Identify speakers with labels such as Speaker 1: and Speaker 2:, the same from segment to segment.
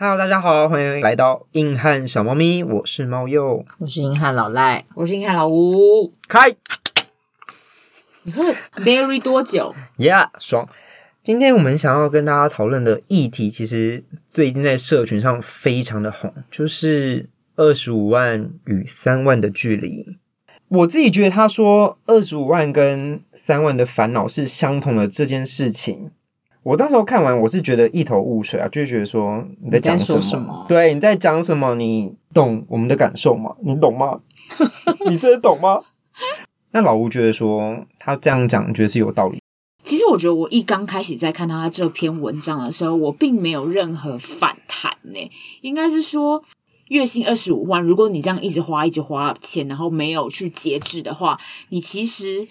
Speaker 1: Hello，大家好，欢迎来到硬汉小猫咪，我是猫鼬，
Speaker 2: 我是硬汉老赖，
Speaker 3: 我是硬汉老吴。
Speaker 1: 开，
Speaker 3: 你会 very 多久
Speaker 1: ？Yeah，爽。今天我们想要跟大家讨论的议题，其实最近在社群上非常的红，就是二十五万与三万的距离。我自己觉得，他说二十五万跟三万的烦恼是相同的这件事情。我当时候看完，我是觉得一头雾水啊，就觉得说你在讲什么？
Speaker 2: 什么
Speaker 1: 对，你在讲什么？你懂我们的感受吗？你懂吗？你真的懂吗？那老吴觉得说他这样讲，你觉得是有道理？
Speaker 3: 其实我觉得，我一刚开始在看到他这篇文章的时候，我并没有任何反弹呢。应该是说，月薪二十五万，如果你这样一直花、一直花钱，然后没有去节制的话，你其实。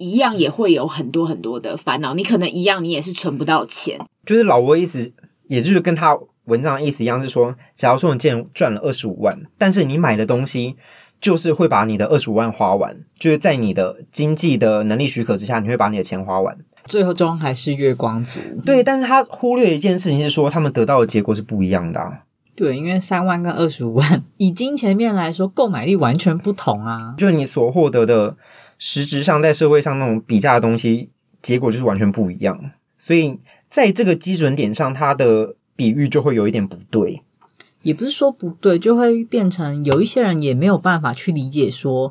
Speaker 3: 一样也会有很多很多的烦恼，你可能一样，你也是存不到钱。
Speaker 1: 就是老吴的意思，也就是跟他文章的意思一样，是说，假如说你今天赚了二十五万，但是你买的东西就是会把你的二十五万花完，就是在你的经济的能力许可之下，你会把你的钱花完，
Speaker 2: 最后终还是月光族。
Speaker 1: 对，但是他忽略一件事情是说，他们得到的结果是不一样的啊。
Speaker 2: 对，因为三万跟二十五万，以金钱面来说，购买力完全不同啊。
Speaker 1: 就是你所获得的。实质上，在社会上那种比价的东西，结果就是完全不一样。所以，在这个基准点上，它的比喻就会有一点不对。
Speaker 2: 也不是说不对，就会变成有一些人也没有办法去理解说。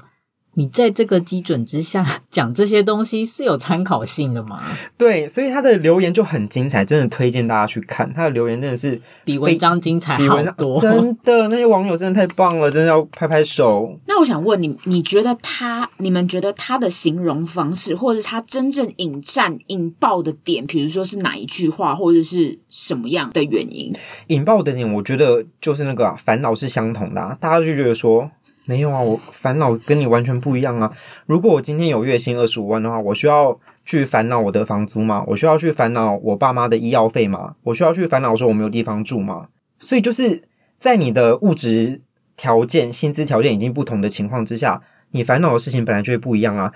Speaker 2: 你在这个基准之下 讲这些东西是有参考性的吗？
Speaker 1: 对，所以他的留言就很精彩，真的推荐大家去看。他的留言真的是
Speaker 2: 比文章精彩好多，
Speaker 1: 真的，那些网友真的太棒了，真的要拍拍手。
Speaker 3: 那我想问你，你觉得他，你们觉得他的形容方式，或者是他真正引战引爆的点，比如说是哪一句话，或者是什么样的原因？
Speaker 1: 引爆的点，我觉得就是那个啊，烦恼是相同的啊，大家就觉得说。没有啊，我烦恼跟你完全不一样啊！如果我今天有月薪二十五万的话，我需要去烦恼我的房租吗？我需要去烦恼我爸妈的医药费吗？我需要去烦恼说我没有地方住吗？所以就是在你的物质条件、薪资条件已经不同的情况之下，你烦恼的事情本来就会不一样啊。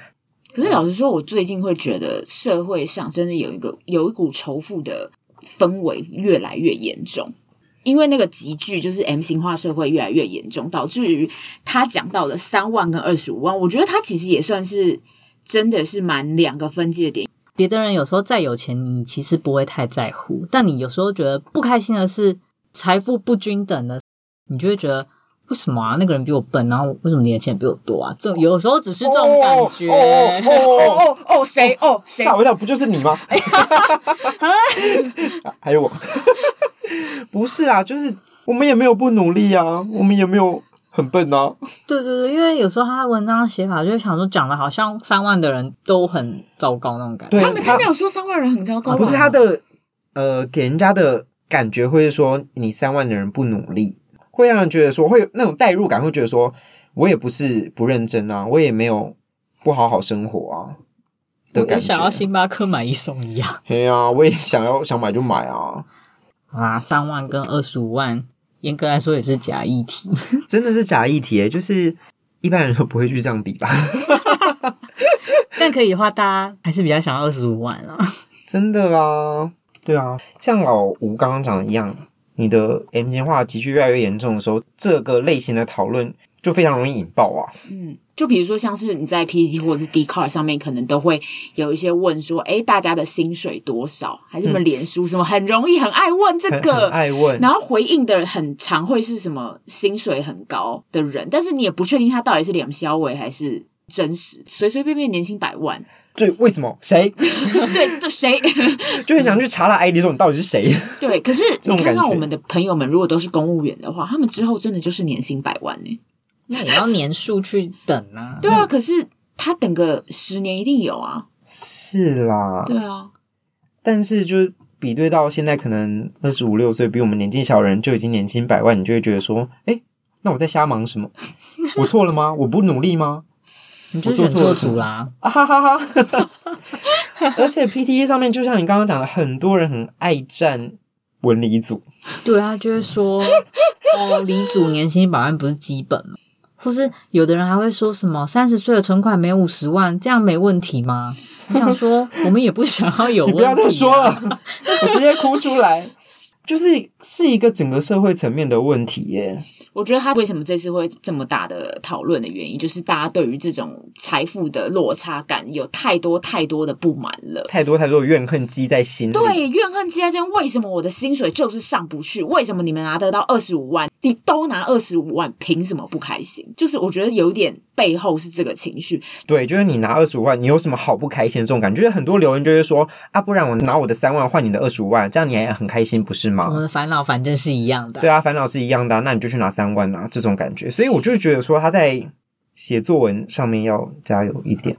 Speaker 3: 可是老实说，我最近会觉得社会上真的有一个有一股仇富的氛围越来越严重。因为那个集聚，就是 M 型化社会越来越严重，导致于他讲到的三万跟二十五万，我觉得他其实也算是真的是蛮两个分界点。
Speaker 2: 别的人有时候再有钱，你其实不会太在乎，但你有时候觉得不开心的是财富不均等的，你就会觉得为什么啊？那个人比我笨，然后为什么你的钱比我多啊？这有时候只是这种感觉。
Speaker 3: 哦哦哦哦，谁？哦谁？
Speaker 1: 吓我一跳，不就是你吗？还有我。不是啊，就是我们也没有不努力啊，我们也没有很笨啊。
Speaker 2: 对对对，因为有时候他文章写法就是想说，讲的好像三万的人都很糟糕那种感觉。
Speaker 3: 他们他没有说三万人很糟糕，
Speaker 1: 不是他的呃，给人家的感觉会是说你三万的人不努力，会让人觉得说会有那种代入感，会觉得说我也不是不认真啊，我也没有不好好生活啊的感觉。
Speaker 2: 想要星巴克买一送一啊？
Speaker 1: 对啊，我也想要想买就买啊。
Speaker 2: 啊，三万跟二十五万，严格来说也是假议题，
Speaker 1: 真的是假议题，就是一般人都不会去这样比吧。
Speaker 2: 但可以的话，大家还是比较想要二十五万啊。
Speaker 1: 真的啊，对啊，像老吴刚刚讲的一样，你的 M 型化急剧越来越严重的时候，这个类型的讨论就非常容易引爆啊。
Speaker 3: 嗯。就比如说，像是你在 PPT 或者是 Dcard 上面，可能都会有一些问说：“哎，大家的薪水多少？”还是什么脸书什么，很容易很爱问这个，
Speaker 1: 爱问。
Speaker 3: 然后回应的很常会是什么薪水很高的人，但是你也不确定他到底是两肖伟还是真实，随随便便年薪百万。
Speaker 1: 对，为什么？谁？
Speaker 3: 对，这谁？
Speaker 1: 就很想去查他 ID，说你到底是谁？
Speaker 3: 对，可是你看看我们的朋友们，如果都是公务员的话，他们之后真的就是年薪百万呢。
Speaker 2: 那也要年数去等啊。
Speaker 3: 对啊，可是他等个十年一定有啊。
Speaker 1: 是啦。
Speaker 3: 对啊。
Speaker 1: 但是就比对到现在，可能二十五六岁比我们年纪小的人就已经年薪百万，你就会觉得说，哎，那我在瞎忙什么？我错了吗？我不努力吗？
Speaker 2: 你就选错组啦！
Speaker 1: 啊哈哈哈！而且 PTA 上面，就像你刚刚讲的，很多人很爱战文理组。
Speaker 2: 对啊，就是说，哦，理组年薪百万不是基本吗？或是有的人还会说什么三十岁的存款没五十万，这样没问题吗？我想说，我们也不想要有问题啊。
Speaker 1: 你不要再说了，我直接哭出来。就是是一个整个社会层面的问题耶。
Speaker 3: 我觉得他为什么这次会这么大的讨论的原因，就是大家对于这种财富的落差感有太多太多的不满了，
Speaker 1: 太多太多的怨恨积在心里。
Speaker 3: 对，怨恨积在心，为什么我的薪水就是上不去？为什么你们拿得到二十五万，你都拿二十五万，凭什么不开心？就是我觉得有点背后是这个情绪。
Speaker 1: 对，就是你拿二十五万，你有什么好不开心的这种感觉？就是很多留言就是说啊，不然我拿我的三万换你的二十五万，这样你还很开心不是吗？
Speaker 2: 我们的烦恼反正是一样的。
Speaker 1: 对啊，烦恼是一样的啊，那你就去拿三万啊，这种感觉。所以我就觉得说他在写作文上面要加油一点，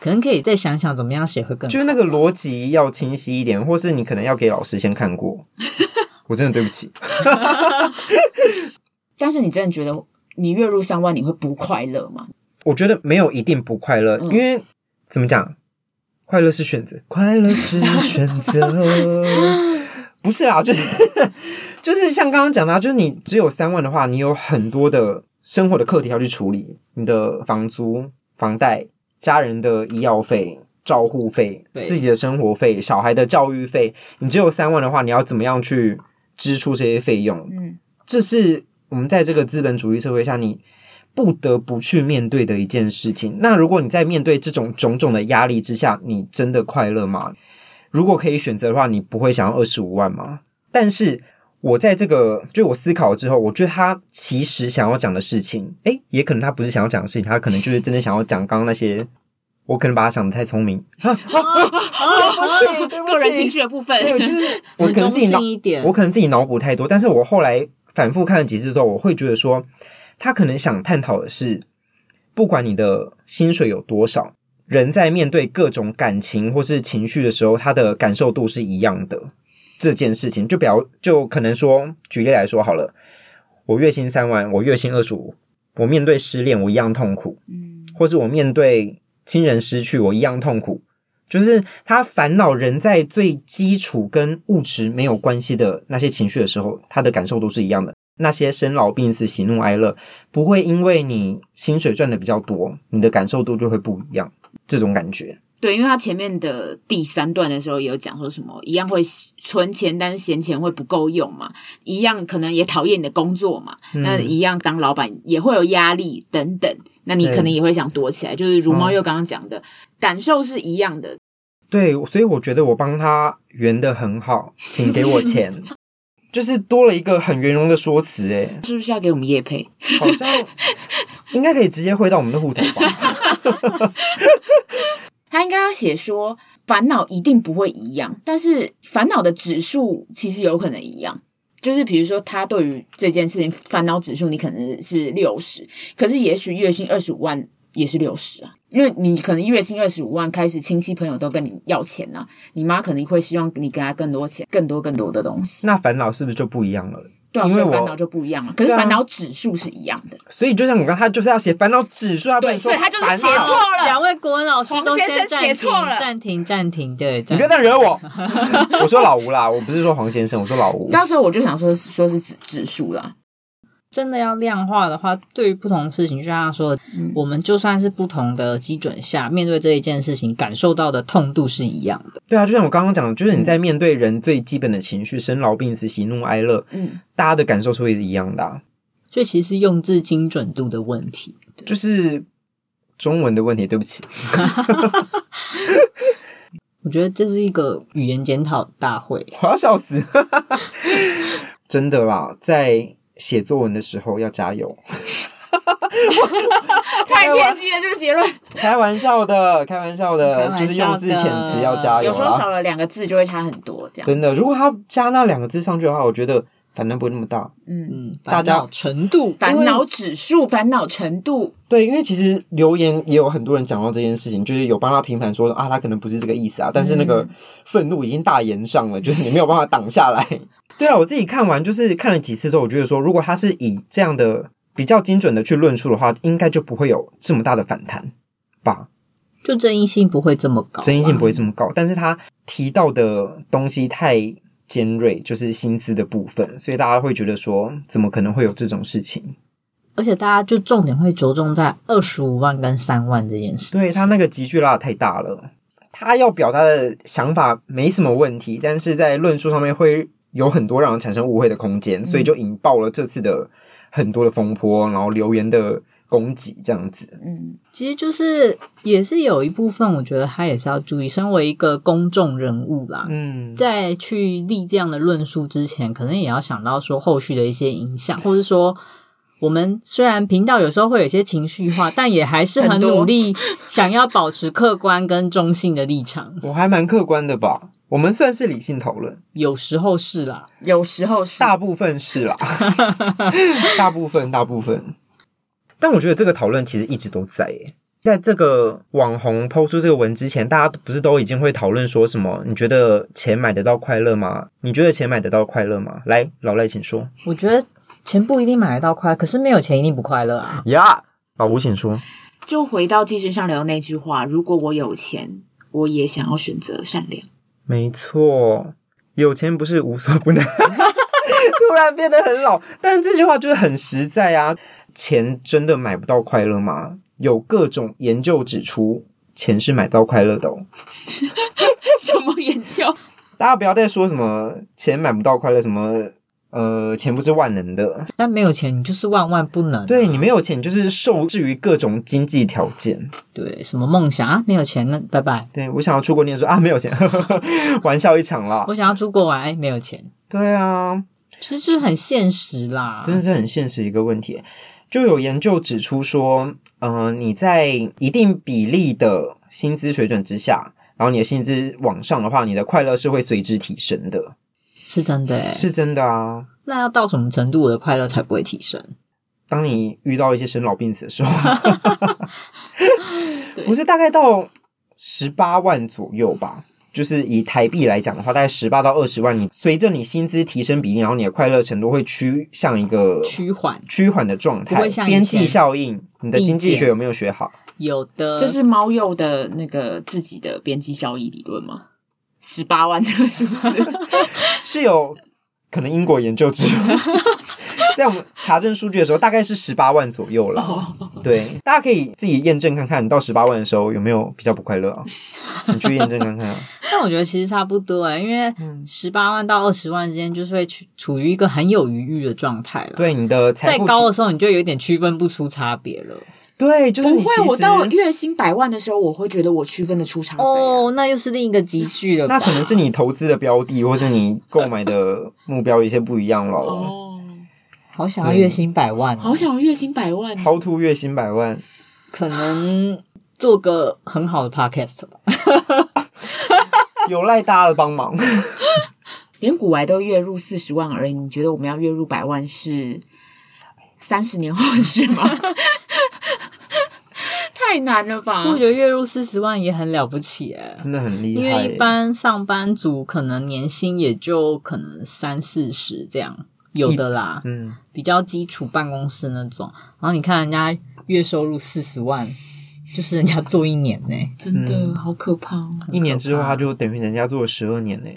Speaker 2: 可能可以再想想怎么样写会更好。
Speaker 1: 就是那个逻辑要清晰一点，或是你可能要给老师先看过。我真的对不起。
Speaker 3: 但是你真的觉得你月入三万你会不快乐吗？
Speaker 1: 我觉得没有一定不快乐，嗯、因为怎么讲，快乐是选择，快乐是选择，不是啦，就是 就是像刚刚讲的，就是你只有三万的话，你有很多的生活的课题要去处理，你的房租、房贷、家人的医药费、照护费、
Speaker 3: 对
Speaker 1: 自己的生活费、小孩的教育费，你只有三万的话，你要怎么样去支出这些费用？嗯，这是我们在这个资本主义社会下，你不得不去面对的一件事情。那如果你在面对这种种种的压力之下，你真的快乐吗？如果可以选择的话，你不会想要二十五万吗？但是我在这个，就我思考了之后，我觉得他其实想要讲的事情，诶，也可能他不是想要讲的事情，他可能就是真的想要讲刚刚那些。我可能把他想的太聪明，啊啊
Speaker 3: 啊、对不起，个人情绪的部分，
Speaker 1: 对，就是我可能自己脑，我可能自己脑补太多。但是我后来反复看了几次之后，我会觉得说，他可能想探讨的是，不管你的薪水有多少，人在面对各种感情或是情绪的时候，他的感受度是一样的。这件事情，就比较就可能说，举例来说好了，我月薪三万，我月薪二十五，我面对失恋，我一样痛苦，嗯，或是我面对。亲人失去，我一样痛苦。就是他烦恼人在最基础跟物质没有关系的那些情绪的时候，他的感受都是一样的。那些生老病死、喜怒哀乐，不会因为你薪水赚的比较多，你的感受度就会不一样。这种感觉。
Speaker 3: 对，因为他前面的第三段的时候也有讲说什么，一样会存钱，但是闲钱会不够用嘛，一样可能也讨厌你的工作嘛，嗯、那一样当老板也会有压力等等，那你可能也会想躲起来，就是如猫又刚刚讲的、嗯、感受是一样的。
Speaker 1: 对，所以我觉得我帮他圆的很好，请给我钱，就是多了一个很圆融的说辞，诶
Speaker 3: 是不是要给我们叶配？
Speaker 1: 好像应该可以直接汇到我们的户头吧。
Speaker 3: 他应该要写说，烦恼一定不会一样，但是烦恼的指数其实有可能一样。就是比如说，他对于这件事情烦恼指数，你可能是六十，可是也许月薪二十五万也是六十啊，因为你可能月薪二十五万，开始亲戚朋友都跟你要钱啊，你妈可能会希望你给她更多钱，更多更多的东西。
Speaker 1: 那烦恼是不是就不一样了？
Speaker 3: 对啊，所以烦恼就不一样了。可是烦恼指数是一样的。
Speaker 1: 所以就像我刚，他就是要写烦恼指数啊。
Speaker 3: 对，所以他就是写错了。
Speaker 2: 两位国文老师都
Speaker 3: 先写错了，
Speaker 2: 暂停，暂停，对。
Speaker 1: 你不要再惹我。我说老吴啦，我不是说黄先生，我说老吴。
Speaker 3: 到时候我就想说，说是指指数啦。
Speaker 2: 真的要量化的话，对于不同的事情，就像他说，嗯、我们就算是不同的基准下面对这一件事情，感受到的痛度是一样的。
Speaker 1: 对啊，就像我刚刚讲的，就是你在面对人最基本的情绪，嗯、生老病死、喜怒哀乐，嗯，大家的感受是会是一样的、啊。
Speaker 2: 所以其实是用字精准度的问题，
Speaker 1: 就是中文的问题。对不起，
Speaker 2: 我觉得这是一个语言检讨大会，
Speaker 1: 我要笑死！真的啦，在。写作文的时候要加油，
Speaker 3: 太偏激了这个结论。
Speaker 1: 开玩笑的，开玩笑的，就是用字遣词要加油。
Speaker 3: 有时候少了两个字就会差很多，这样。
Speaker 1: 真的，如果他加那两个字上去的话，我觉得反正不会那么大。
Speaker 2: 嗯嗯，大家程度、
Speaker 3: 烦恼指数、烦恼程度。
Speaker 1: 对，因为其实留言也有很多人讲到这件事情，就是有帮他平反说啊，他可能不是这个意思啊，但是那个愤怒已经大炎上了，就是你没有办法挡下来。对啊，我自己看完就是看了几次之后，我觉得说，如果他是以这样的比较精准的去论述的话，应该就不会有这么大的反弹吧？
Speaker 2: 就争议性不会这么高，
Speaker 1: 争议性不会这么高。但是他提到的东西太尖锐，就是薪资的部分，所以大家会觉得说，怎么可能会有这种事情？
Speaker 2: 而且大家就重点会着重在二十五万跟三万这件事，
Speaker 1: 对，他那个级距拉得太大了。他要表达的想法没什么问题，但是在论述上面会。有很多让人产生误会的空间，所以就引爆了这次的很多的风波，然后留言的攻击这样子。
Speaker 2: 嗯，其实就是也是有一部分，我觉得他也是要注意，身为一个公众人物啦，嗯，在去立这样的论述之前，可能也要想到说后续的一些影响，或者说。我们虽然频道有时候会有些情绪化，但也还是很努力想要保持客观跟中性的立场。
Speaker 1: 我还蛮客观的吧？我们算是理性讨论，
Speaker 2: 有时候是啦，
Speaker 3: 有时候是，
Speaker 1: 大部分是啦，大部分大部分。但我觉得这个讨论其实一直都在耶。在这个网红 PO 出这个文之前，大家不是都已经会讨论说什么？你觉得钱买得到快乐吗？你觉得钱买得到快乐吗？来，老赖，请说。
Speaker 2: 我觉得。钱不一定买得到快乐，可是没有钱一定不快乐啊！
Speaker 1: 呀，老吴请说。
Speaker 3: 就回到寄生上流的那句话：如果我有钱，我也想要选择善良。
Speaker 1: 没错，有钱不是无所不能。突然变得很老，但这句话就是很实在啊！钱真的买不到快乐吗？有各种研究指出，钱是买到快乐的哦。
Speaker 3: 什么研究？
Speaker 1: 大家不要再说什么钱买不到快乐什么。呃，钱不是万能的，
Speaker 2: 但没有钱你就是万万不能啊。
Speaker 1: 对，你没有钱，你就是受制于各种经济条件。
Speaker 2: 对，什么梦想啊？没有钱那拜拜。
Speaker 1: 对，我想要出国念书啊，没有钱，玩笑一场啦。
Speaker 2: 我想要出国玩，哎，没有钱。
Speaker 1: 对啊，
Speaker 2: 其实就是很现实啦，
Speaker 1: 真的是很现实一个问题。就有研究指出说，呃，你在一定比例的薪资水准之下，然后你的薪资往上的话，你的快乐是会随之提升的。
Speaker 2: 是真的，
Speaker 1: 是真的啊。
Speaker 2: 那要到什么程度，我的快乐才不会提升？
Speaker 1: 当你遇到一些生老病死的时候，不是大概到十八万左右吧？就是以台币来讲的话，大概十八到二十万。你随着你薪资提升比例，然后你的快乐程度会趋向一个
Speaker 2: 趋缓、
Speaker 1: 趋缓的状态。边际效应，你的经济学有没有学好？
Speaker 2: 有的，
Speaker 3: 这是猫鼬的那个自己的边际效益理论吗？十八万这个数字
Speaker 1: 是有可能英国研究之后 在我们查证数据的时候，大概是十八万左右了。对，大家可以自己验证看看，到十八万的时候有没有比较不快乐啊？你去验证看看啊。
Speaker 2: 但我觉得其实差不多哎，因为十八万到二十万之间，就是会处处于一个很有余裕的状态了。
Speaker 1: 对，你的
Speaker 2: 再高的时候，你就有点区分不出差别了。
Speaker 1: 对，就是
Speaker 3: 不会。我到月薪百万的时候，我会觉得我区分的出差别。
Speaker 2: 哦，那又是另一个级距了。
Speaker 1: 那可能是你投资的标的，或是你购买的 目标有些不一样了。
Speaker 2: 哦，好想要月薪百万，
Speaker 3: 好想要月薪百万。
Speaker 1: How to 月薪百万？
Speaker 2: 可能做个很好的 podcast 吧。
Speaker 1: 有赖大家的帮忙。
Speaker 3: 连股癌都月入四十万而已，你觉得我们要月入百万是三十年后的事吗？太难了吧！
Speaker 2: 我觉得月入四十万也很了不起哎，
Speaker 1: 真的很厉害。因
Speaker 2: 为一般上班族可能年薪也就可能三四十这样，有的啦，嗯，比较基础办公室那种。然后你看人家月收入四十万，就是人家做一年呢，
Speaker 3: 真的、嗯、好可怕。
Speaker 1: 一年之后他就等于人家做了十二年呢。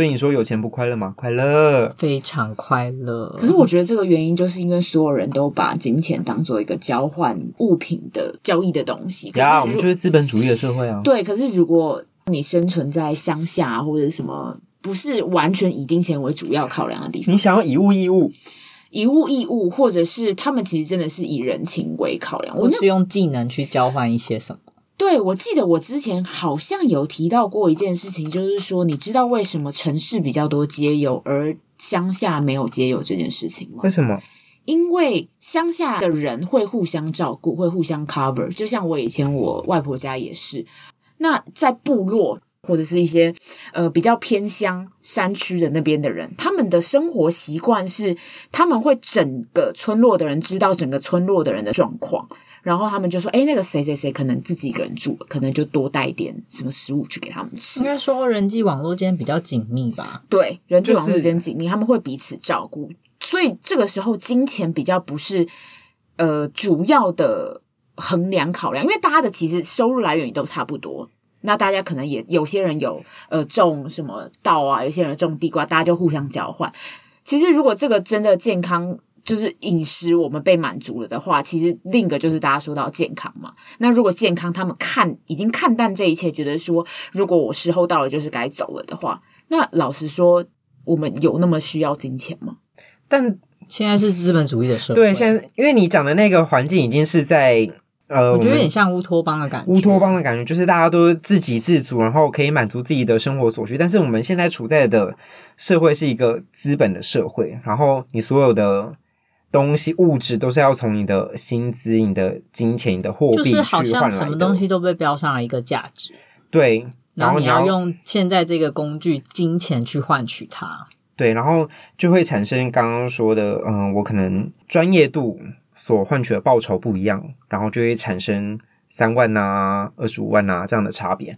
Speaker 1: 所以你说有钱不快乐吗？快乐，
Speaker 2: 非常快乐。
Speaker 3: 可是我觉得这个原因就是因为所有人都把金钱当做一个交换物品的交易的东西。
Speaker 1: 对啊，我们就是资本主义的社会啊。
Speaker 3: 对，可是如果你生存在乡下或者什么，不是完全以金钱为主要考量的地方，
Speaker 1: 你想要以物易物，
Speaker 3: 以物易物，或者是他们其实真的是以人情为考量，
Speaker 2: 我是用技能去交换一些什么。
Speaker 3: 对，我记得我之前好像有提到过一件事情，就是说，你知道为什么城市比较多街友，而乡下没有街友这件事情吗？
Speaker 1: 为什么？
Speaker 3: 因为乡下的人会互相照顾，会互相 cover。就像我以前我外婆家也是。那在部落或者是一些呃比较偏乡山区的那边的人，他们的生活习惯是，他们会整个村落的人知道整个村落的人的状况。然后他们就说：“哎，那个谁谁谁可能自己一个人住，可能就多带一点什么食物去给他们吃。”
Speaker 2: 应该说人际网络间比较紧密吧？
Speaker 3: 对，人际网络间紧密，就是、他们会彼此照顾，所以这个时候金钱比较不是呃主要的衡量考量，因为大家的其实收入来源也都差不多。那大家可能也有些人有呃种什么稻啊，有些人种地瓜，大家就互相交换。其实如果这个真的健康。就是饮食我们被满足了的话，其实另一个就是大家说到健康嘛。那如果健康，他们看已经看淡这一切，觉得说如果我时候到了就是该走了的话，那老实说，我们有那么需要金钱吗？
Speaker 1: 但
Speaker 2: 现在是资本主义的社会，
Speaker 1: 对，现在因为你讲的那个环境已经是在呃，
Speaker 2: 我觉得有点像乌托邦的感觉。
Speaker 1: 乌托邦的感觉就是大家都自给自足，然后可以满足自己的生活所需。但是我们现在处在的社会是一个资本的社会，然后你所有的东西物质都是要从你的薪资、你的金钱、你的货币去
Speaker 2: 换什么东西都被标上了一个价值。
Speaker 1: 对，
Speaker 2: 然后你要用现在这个工具金钱去换取它。
Speaker 1: 对，然后就会产生刚刚说的，嗯，我可能专业度所换取的报酬不一样，然后就会产生三万啊、二十五万啊这样的差别，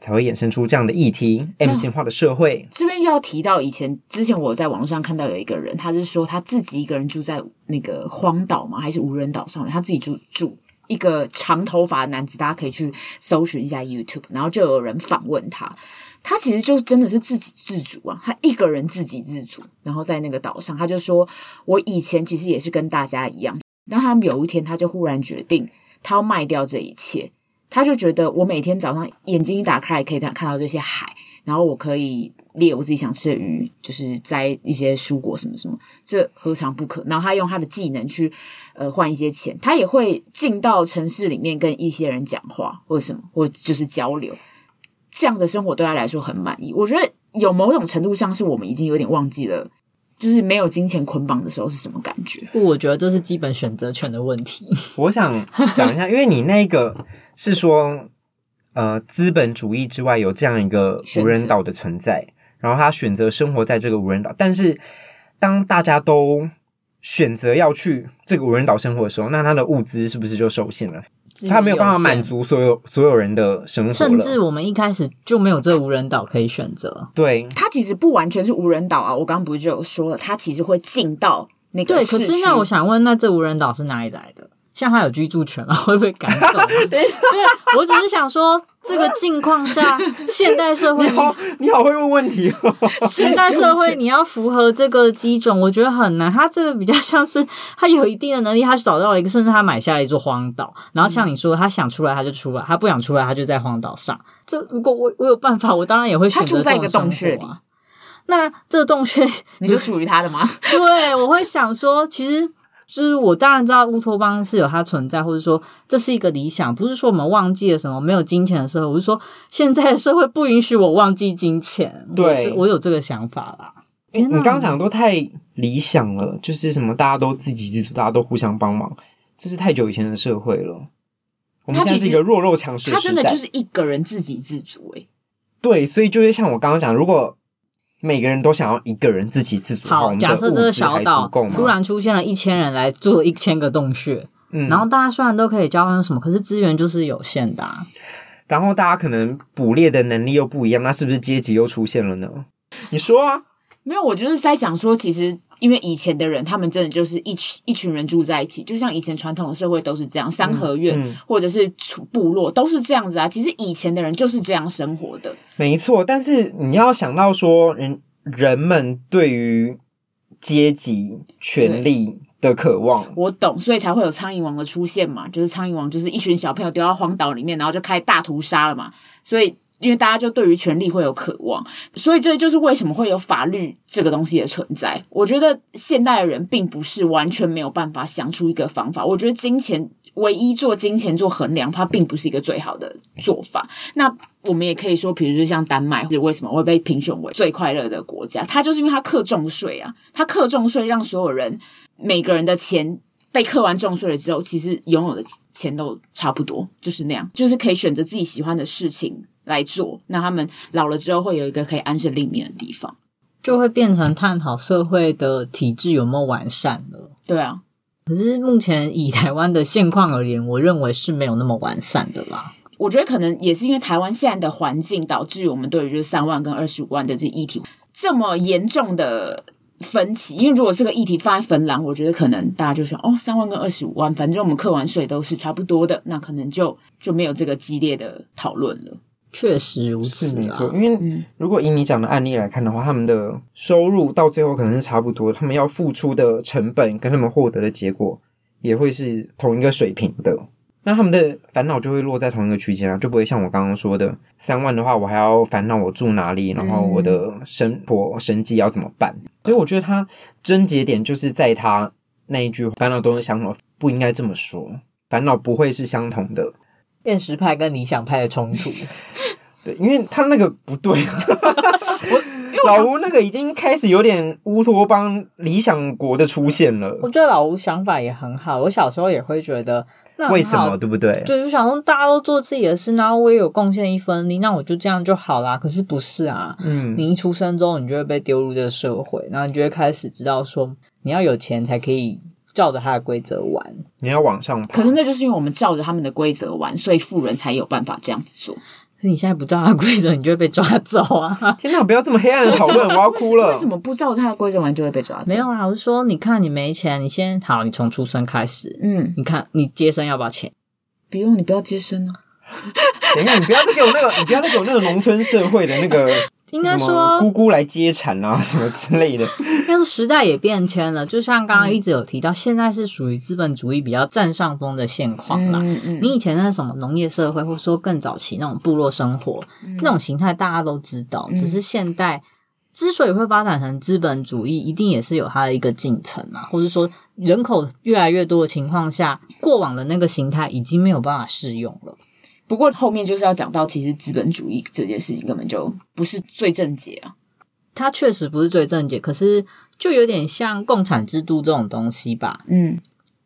Speaker 1: 才会衍生出这样的议题。M 型化的社会，
Speaker 3: 这边又要提到以前之前我在网络上看到有一个人，他是说他自己一个人住在那个荒岛嘛，还是无人岛上面，他自己住住一个长头发的男子，大家可以去搜寻一下 YouTube，然后就有人访问他。他其实就真的是自给自足啊，他一个人自给自足，然后在那个岛上，他就说：“我以前其实也是跟大家一样，但他有一天他就忽然决定，他要卖掉这一切。他就觉得，我每天早上眼睛一打开，可以看看到这些海，然后我可以猎我自己想吃的鱼，就是摘一些蔬果什么什么，这何尝不可？然后他用他的技能去呃换一些钱，他也会进到城市里面跟一些人讲话，或者什么，或就是交流。”这样的生活对他来说很满意。我觉得有某种程度上是我们已经有点忘记了，就是没有金钱捆绑的时候是什么感觉。
Speaker 2: 不，我觉得这是基本选择权的问题。
Speaker 1: 我想讲一下，因为你那个是说，呃，资本主义之外有这样一个无人岛的存在，然后他选择生活在这个无人岛。但是当大家都选择要去这个无人岛生活的时候，那他的物资是不是就受限了？他没有办法满足所有所有人的生活，
Speaker 2: 甚至我们一开始就没有这无人岛可以选择。
Speaker 1: 对，
Speaker 3: 它其实不完全是无人岛啊，我刚刚不是就有说了，它其实会进到那个。
Speaker 2: 对，可是那我想问，那这无人岛是哪里来的？像他有居住权吗？会不会赶走？对，我只是想说，这个境况下，现代社会，
Speaker 1: 你好，你好会问问题哦。
Speaker 2: 现代社会你要符合这个基准，我觉得很难。他这个比较像是他有一定的能力，他找到了一个，甚至他买下了一座荒岛，然后像你说，他想出来他就出来，他不想出来他就在荒岛上。这如果我我有办法，我当然也会选择、啊、他住在一个洞穴里。那这个洞穴
Speaker 3: 你就属于他的吗？
Speaker 2: 对，我会想说，其实。就是我当然知道乌托邦是有它存在，或者说这是一个理想，不是说我们忘记了什么没有金钱的社会。我是说现在的社会不允许我忘记金钱。
Speaker 1: 对，
Speaker 2: 我，我有这个想法啦。
Speaker 1: 你你刚刚讲的都太理想了，就是什么大家都自给自足，大家都互相帮忙，这是太久以前的社会了。我们现在是一个弱肉强食，
Speaker 3: 他真的就是一个人自给自足诶。
Speaker 1: 对，所以就是像我刚刚讲，如果。每个人都想要一个人自给自足。
Speaker 2: 好，假设这个小岛突然出现了一千人来做一千个洞穴，嗯，然后大家虽然都可以交换什么，可是资源就是有限的啊。
Speaker 1: 然后大家可能捕猎的能力又不一样，那是不是阶级又出现了呢？你说啊？
Speaker 3: 没有，我就是在想说，其实。因为以前的人，他们真的就是一群一群人住在一起，就像以前传统的社会都是这样，三合院、嗯嗯、或者是部落都是这样子啊。其实以前的人就是这样生活的，
Speaker 1: 没错。但是你要想到说，人人们对于阶级权力的渴望，
Speaker 3: 我懂，所以才会有苍蝇王的出现嘛。就是苍蝇王就是一群小朋友丢到荒岛里面，然后就开大屠杀了嘛。所以。因为大家就对于权力会有渴望，所以这就是为什么会有法律这个东西的存在。我觉得现代的人并不是完全没有办法想出一个方法。我觉得金钱唯一做金钱做衡量，它并不是一个最好的做法。那我们也可以说，比如说像丹麦，是为什么会被评选为最快乐的国家？它就是因为它课重税啊，它课重税让所有人每个人的钱被课完重税了之后，其实拥有的钱都差不多，就是那样，就是可以选择自己喜欢的事情。来做，那他们老了之后会有一个可以安身立命的地方，
Speaker 2: 就会变成探讨社会的体制有没有完善了。
Speaker 3: 对啊，
Speaker 2: 可是目前以台湾的现况而言，我认为是没有那么完善的啦。
Speaker 3: 我觉得可能也是因为台湾现在的环境，导致我们对于就是三万跟二十五万的这议题这么严重的分歧。因为如果这个议题放在芬兰，我觉得可能大家就说哦，三万跟二十五万，反正我们课完税都是差不多的，那可能就就没有这个激烈的讨论了。
Speaker 2: 确实如此，
Speaker 1: 没错。因为如果以你讲的案例来看的话，他们的收入到最后可能是差不多，他们要付出的成本跟他们获得的结果也会是同一个水平的。那他们的烦恼就会落在同一个区间啊，就不会像我刚刚说的，三万的话，我还要烦恼我住哪里，然后我的生活生计要怎么办。所以我觉得他症结点就是在他那一句烦恼都是相同，不应该这么说，烦恼不会是相同的。
Speaker 2: 现实派跟理想派的冲突，
Speaker 1: 对，因为他那个不对，老吴那个已经开始有点乌托邦理想国的出现了。
Speaker 2: 我觉得老吴想法也很好，我小时候也会觉得，那
Speaker 1: 为什么对不对？
Speaker 2: 就是想说大家都做自己的事，然后我也有贡献一分力，那我就这样就好啦。可是不是啊，嗯，你一出生之后，你就会被丢入这个社会，然后你就会开始知道说，你要有钱才可以。照着他的规则玩，
Speaker 1: 你要往上爬。
Speaker 3: 可能那就是因为我们照着他们的规则玩，所以富人才有办法这样子做。
Speaker 2: 可你现在不照他的规则，你就会被抓走啊！
Speaker 1: 天哪，不要这么黑暗的讨论，我要哭了。
Speaker 3: 为什么不照他的规则玩就会被抓走？
Speaker 2: 没有啊，我是说，你看你没钱，你先好，你从出生开始，嗯，你看你接生要不要钱？
Speaker 3: 不用，你不要接生啊。
Speaker 1: 等一下，你不要再给我那个，你不要再给我那个农村社会的那个。
Speaker 2: 应该说，
Speaker 1: 姑姑来接产啊，什么之类的。
Speaker 2: 应该说，时代也变迁了，就像刚刚一直有提到，嗯、现在是属于资本主义比较占上风的现况啦。嗯嗯、你以前那什么农业社会，或者说更早期那种部落生活，嗯、那种形态大家都知道。嗯、只是现代之所以会发展成资本主义，一定也是有它的一个进程啊，或者说人口越来越多的情况下，过往的那个形态已经没有办法适用了。
Speaker 3: 不过后面就是要讲到，其实资本主义这件事情根本就不是最正解啊。
Speaker 2: 它确实不是最正解，可是就有点像共产制度这种东西吧。嗯，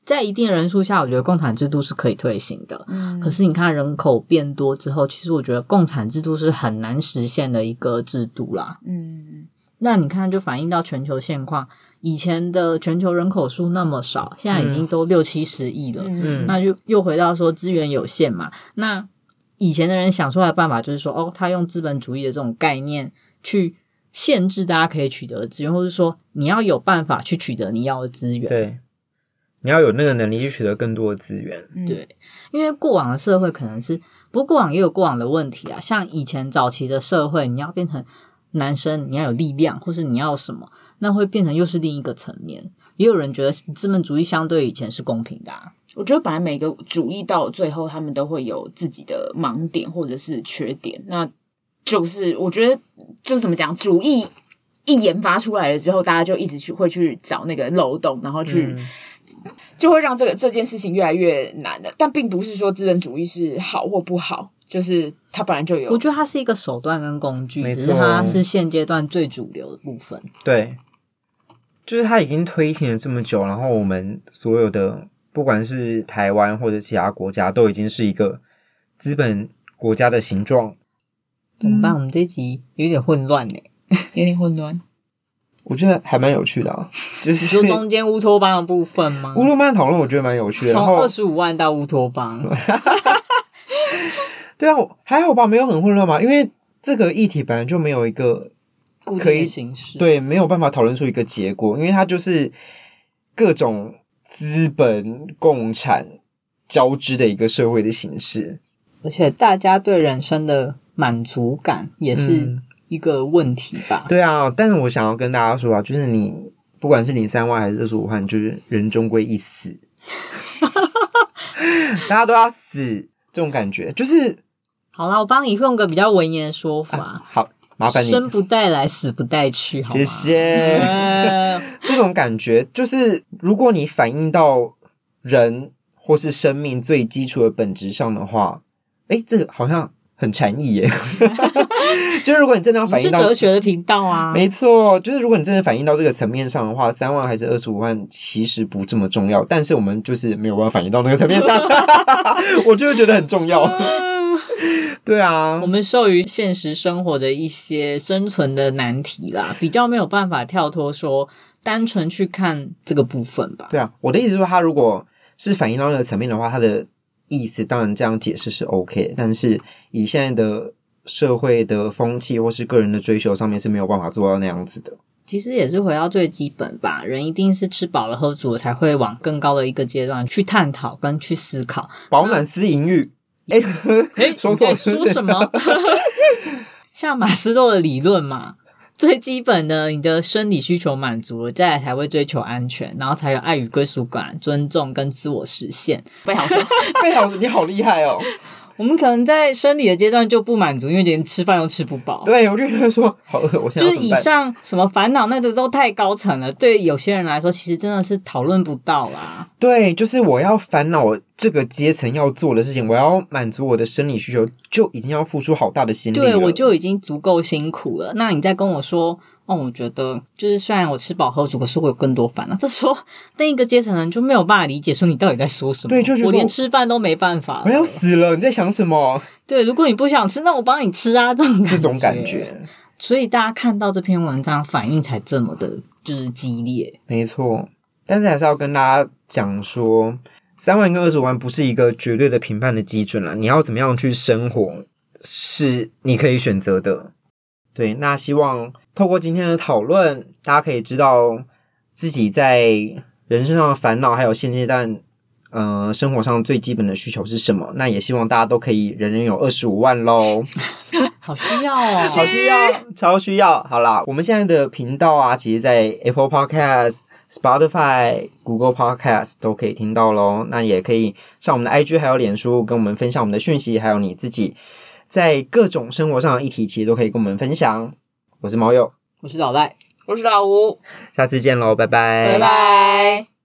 Speaker 2: 在一定人数下，我觉得共产制度是可以推行的。嗯，可是你看人口变多之后，其实我觉得共产制度是很难实现的一个制度啦。嗯，那你看，就反映到全球现况。以前的全球人口数那么少，现在已经都六七十亿了。嗯，那就又回到说资源有限嘛。那以前的人想出来的办法就是说，哦，他用资本主义的这种概念去限制大家可以取得的资源，或者说你要有办法去取得你要的资源。
Speaker 1: 对，你要有那个能力去取得更多的资源。
Speaker 2: 嗯、对，因为过往的社会可能是，不过过往也有过往的问题啊。像以前早期的社会，你要变成男生，你要有力量，或是你要什么？那会变成又是另一个层面。也有人觉得资本主义相对以前是公平的啊。
Speaker 3: 我觉得本来每个主义到最后，他们都会有自己的盲点或者是缺点。那就是我觉得就是怎么讲，主义一研发出来了之后，大家就一直去会去找那个漏洞，然后去、嗯、就会让这个这件事情越来越难的。但并不是说资本主义是好或不好，就是它本来就有。
Speaker 2: 我觉得它是一个手段跟工具，只是它是现阶段最主流的部分。
Speaker 1: 对。就是它已经推行了这么久，然后我们所有的不管是台湾或者其他国家，都已经是一个资本国家的形状。
Speaker 2: 怎么办？我们这一集有点混乱呢，
Speaker 3: 有点混乱。
Speaker 1: 我觉得还蛮有趣的啊，就是
Speaker 2: 说中间乌托邦的部分吗？
Speaker 1: 乌托邦讨论我觉得蛮有趣的。
Speaker 2: 从二十五万到乌托邦，
Speaker 1: 对啊，还好吧，没有很混乱嘛，因为这个议题本来就没有一个。可以
Speaker 2: 形式
Speaker 1: 对，没有办法讨论出一个结果，因为它就是各种资本共产交织的一个社会的形式，
Speaker 2: 而且大家对人生的满足感也是一个问题吧？
Speaker 1: 嗯、对啊，但是我想要跟大家说啊，就是你不管是零三万还是二十五万，就是人终归一死，大家都要死，这种感觉就是
Speaker 2: 好了。我帮你用个比较文言的说法，
Speaker 1: 啊、好。麻烦你，
Speaker 2: 生不带来，死不带去，好吗？
Speaker 1: 谢谢。这种感觉就是，如果你反映到人或是生命最基础的本质上的话，哎，这个好像很禅意耶。就是如果你真的要反映到
Speaker 2: 哲学的频道啊，
Speaker 1: 没错，就是如果你真的反映到这个层面上的话，三万还是二十五万其实不这么重要，但是我们就是没有办法反映到那个层面上，我就会觉得很重要。对啊，
Speaker 2: 我们受于现实生活的一些生存的难题啦，比较没有办法跳脱说单纯去看这个部分吧。
Speaker 1: 对啊，我的意思是说，他如果是反映到那个层面的话，他的意思当然这样解释是 OK，但是以现在的社会的风气或是个人的追求上面是没有办法做到那样子的。
Speaker 2: 其实也是回到最基本吧，人一定是吃饱了喝足了才会往更高的一个阶段去探讨跟去思考，
Speaker 1: 饱暖思淫欲。哎，说错了，
Speaker 2: 说什么？像马斯洛的理论嘛，最基本的你的生理需求满足了，再来才会追求安全，然后才有爱与归属感、尊重跟自我实现。
Speaker 3: 贝好说，
Speaker 1: 贝好，你好厉害哦。
Speaker 2: 我们可能在生理的阶段就不满足，因为连吃饭都吃不饱。
Speaker 1: 对，我就觉得说好饿，我现在
Speaker 2: 就是以上什么烦恼，那个都太高层了。对有些人来说，其实真的是讨论不到啦。
Speaker 1: 对，就是我要烦恼这个阶层要做的事情，我要满足我的生理需求，就已经要付出好大的心力了。
Speaker 2: 对，我就已经足够辛苦了。那你再跟我说。哦，我觉得就是虽然我吃饱喝足，可是会有更多烦恼。这时候另一个阶层人就没有办法理解，说你到底在说什么？
Speaker 1: 对，就是
Speaker 2: 我连吃饭都没办法，
Speaker 1: 我要死了！你在想什么？
Speaker 2: 对，如果你不想吃，那我帮你吃啊，这种
Speaker 1: 这种感觉。
Speaker 2: 所以大家看到这篇文章反应才这么的，就是激烈。
Speaker 1: 没错，但是还是要跟大家讲说，三万跟二十五万不是一个绝对的评判的基准了。你要怎么样去生活，是你可以选择的。对，那希望透过今天的讨论，大家可以知道自己在人生上的烦恼，还有现阶段，呃，生活上最基本的需求是什么。那也希望大家都可以人人有二十五万喽，
Speaker 2: 好需要哦，
Speaker 1: 好需要，超需要。好啦，我们现在的频道啊，其实，在 Apple Podcast、Spotify、Google Podcast 都可以听到喽。那也可以上我们的 IG 还有脸书，跟我们分享我们的讯息，还有你自己。在各种生活上的议题，其实都可以跟我们分享。我是毛友，
Speaker 2: 我是老赖，
Speaker 3: 我是老吴，
Speaker 1: 下次见喽，拜拜，
Speaker 3: 拜拜。